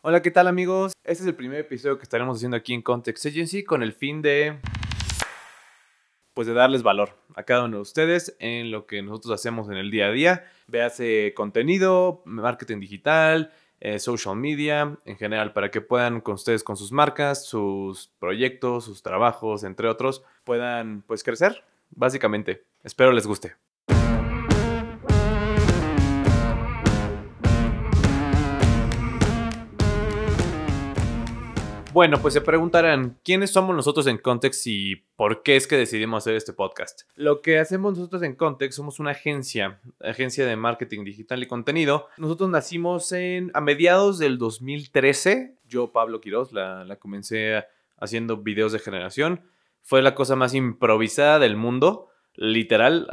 Hola, ¿qué tal amigos? Este es el primer episodio que estaremos haciendo aquí en Context Agency con el fin de pues de darles valor a cada uno de ustedes en lo que nosotros hacemos en el día a día. Véase contenido, marketing digital, eh, social media, en general, para que puedan con ustedes, con sus marcas, sus proyectos, sus trabajos, entre otros, puedan pues crecer, básicamente. Espero les guste. Bueno, pues se preguntarán, ¿quiénes somos nosotros en Context y por qué es que decidimos hacer este podcast? Lo que hacemos nosotros en Context somos una agencia, agencia de marketing digital y contenido. Nosotros nacimos en, a mediados del 2013. Yo, Pablo Quiroz, la, la comencé haciendo videos de generación. Fue la cosa más improvisada del mundo. Literal,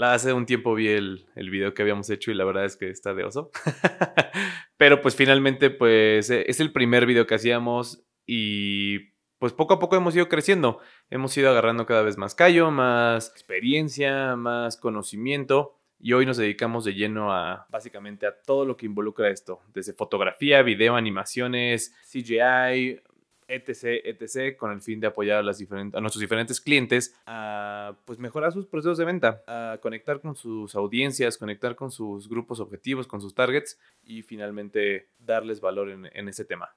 hace un tiempo vi el, el, video que habíamos hecho y la verdad es que está de oso. Pero pues finalmente pues es el primer video que hacíamos y pues poco a poco hemos ido creciendo. Hemos ido agarrando cada vez más callo, más experiencia, más conocimiento. Y hoy nos dedicamos de lleno a básicamente a todo lo que involucra esto, desde fotografía, video, animaciones, CGI, etc, etc, con el fin de apoyar a, las diferentes, nuestros diferentes clientes a pues mejorar sus procesos de venta, a conectar con sus audiencias, conectar con sus grupos objetivos, con sus targets y finalmente darles valor en, en ese tema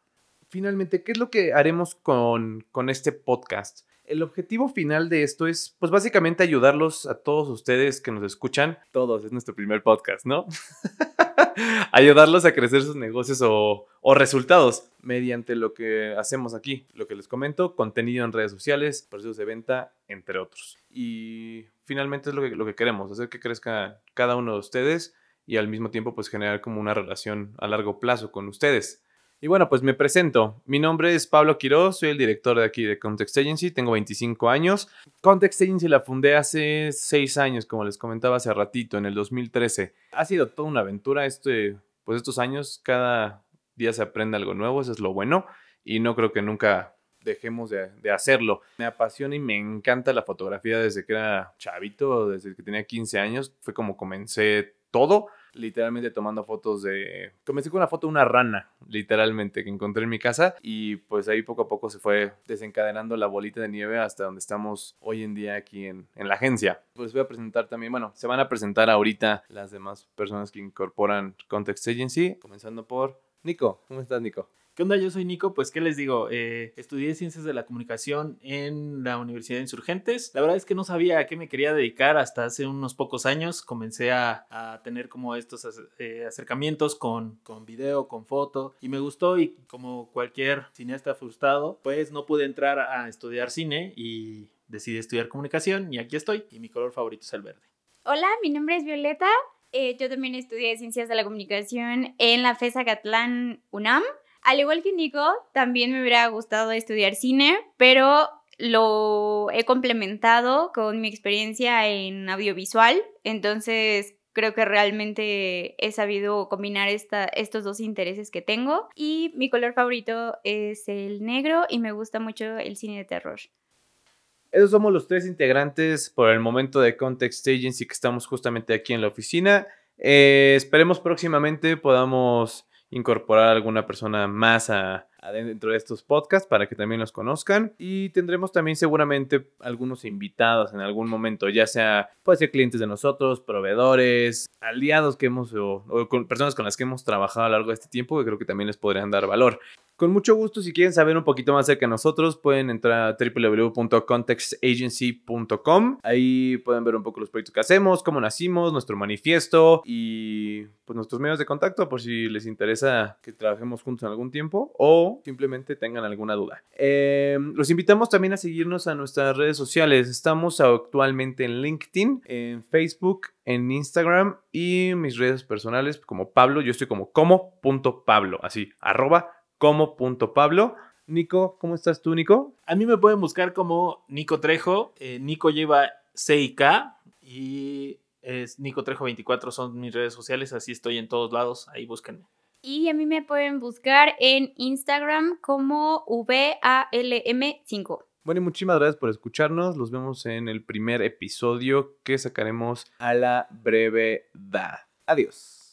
finalmente, ¿qué es lo que haremos con, con este podcast? El objetivo final de esto es, pues básicamente ayudarlos a todos ustedes que nos escuchan. Todos, es nuestro primer podcast, ¿no? ayudarlos a crecer sus negocios o, o, resultados mediante lo que hacemos aquí. Lo que les comento, contenido en redes sociales, procesos de venta, entre otros. Y finalmente es lo que, lo que queremos, hacer que crezca cada uno de ustedes y al mismo tiempo pues generar como una relación a largo plazo con ustedes. Y bueno, pues me presento. Mi nombre es Pablo Quiroz, soy el director de aquí de Context Agency, tengo 25 años. Context Agency la fundé hace 6 años, como les comentaba hace ratito, en el 2013. Ha sido toda una aventura este, pues estos años, cada día se aprende algo nuevo, eso es lo bueno, y no creo que nunca dejemos de, de, hacerlo. Me apasiona y me encanta la fotografía desde que era chavito, desde que tenía 15 años, fue como comencé todo literalmente tomando fotos de... Comencé con una foto de una rana, literalmente, que encontré en mi casa y pues ahí poco a poco se fue desencadenando la bolita de nieve hasta donde estamos hoy en día aquí en, en la agencia. Pues voy a presentar también, bueno, se van a presentar ahorita las demás personas que incorporan Context Agency, comenzando por Nico. ¿Cómo estás, Nico? ¿Qué onda? Yo soy Nico, pues ¿qué les digo? Eh, estudié Ciencias de la Comunicación en la Universidad de Insurgentes. La verdad es que no sabía a qué me quería dedicar hasta hace unos pocos años. Comencé a, tener como estos eh, acercamientos con, con video, con foto, y me gustó y como cualquier cineasta frustrado, pues no pude entrar a estudiar cine y decidí estudiar comunicación y aquí estoy y mi color favorito es el verde. Hola, mi nombre es Violeta. Eh, yo también estudié Ciencias de la Comunicación en la FESA Catlán UNAM. Al igual que Nico, también me hubiera gustado estudiar cine, pero lo he complementado con mi experiencia en audiovisual, entonces creo que realmente he sabido combinar estos dos intereses que tengo y mi color favorito es el negro y me gusta mucho el cine de terror. Esos somos los tres integrantes por el momento de Context Agency que estamos justamente aquí en la oficina. Eh, esperemos próximamente podamos incorporar a alguna persona más a, dentro de estos podcasts para que también los conozcan y tendremos también seguramente algunos invitados en algún momento, ya sea puede ser clientes de nosotros, proveedores, aliados que hemos o, personas con las que hemos trabajado a lo largo de este tiempo que creo que también les podrían dar valor. Con mucho gusto, si quieren saber un poquito más acerca de nosotros, pueden entrar a www.contextagency.com. Ahí pueden ver un poco los proyectos que hacemos, cómo nacimos, nuestro manifiesto y pues nuestros medios de contacto por si les interesa que trabajemos juntos en algún tiempo o simplemente tengan alguna duda. Eh, los invitamos también a seguirnos a nuestras redes sociales. Estamos actualmente en LinkedIn, en Facebook, en Instagram y mis redes personales como Pablo. Yo estoy como como.pablo, así, arroba como punto Pablo. Nico, ¿cómo estás tú, Nico? A mí me pueden buscar como Nico Trejo. Eh, Nico lleva C y K y es Nico Trejo 24 son mis redes sociales, así estoy en todos lados, ahí búsquenme. Y a mí me pueden buscar en Instagram como VALM5. Bueno, y muchísimas gracias por escucharnos. Los vemos en el primer episodio que sacaremos a la brevedad. Adiós.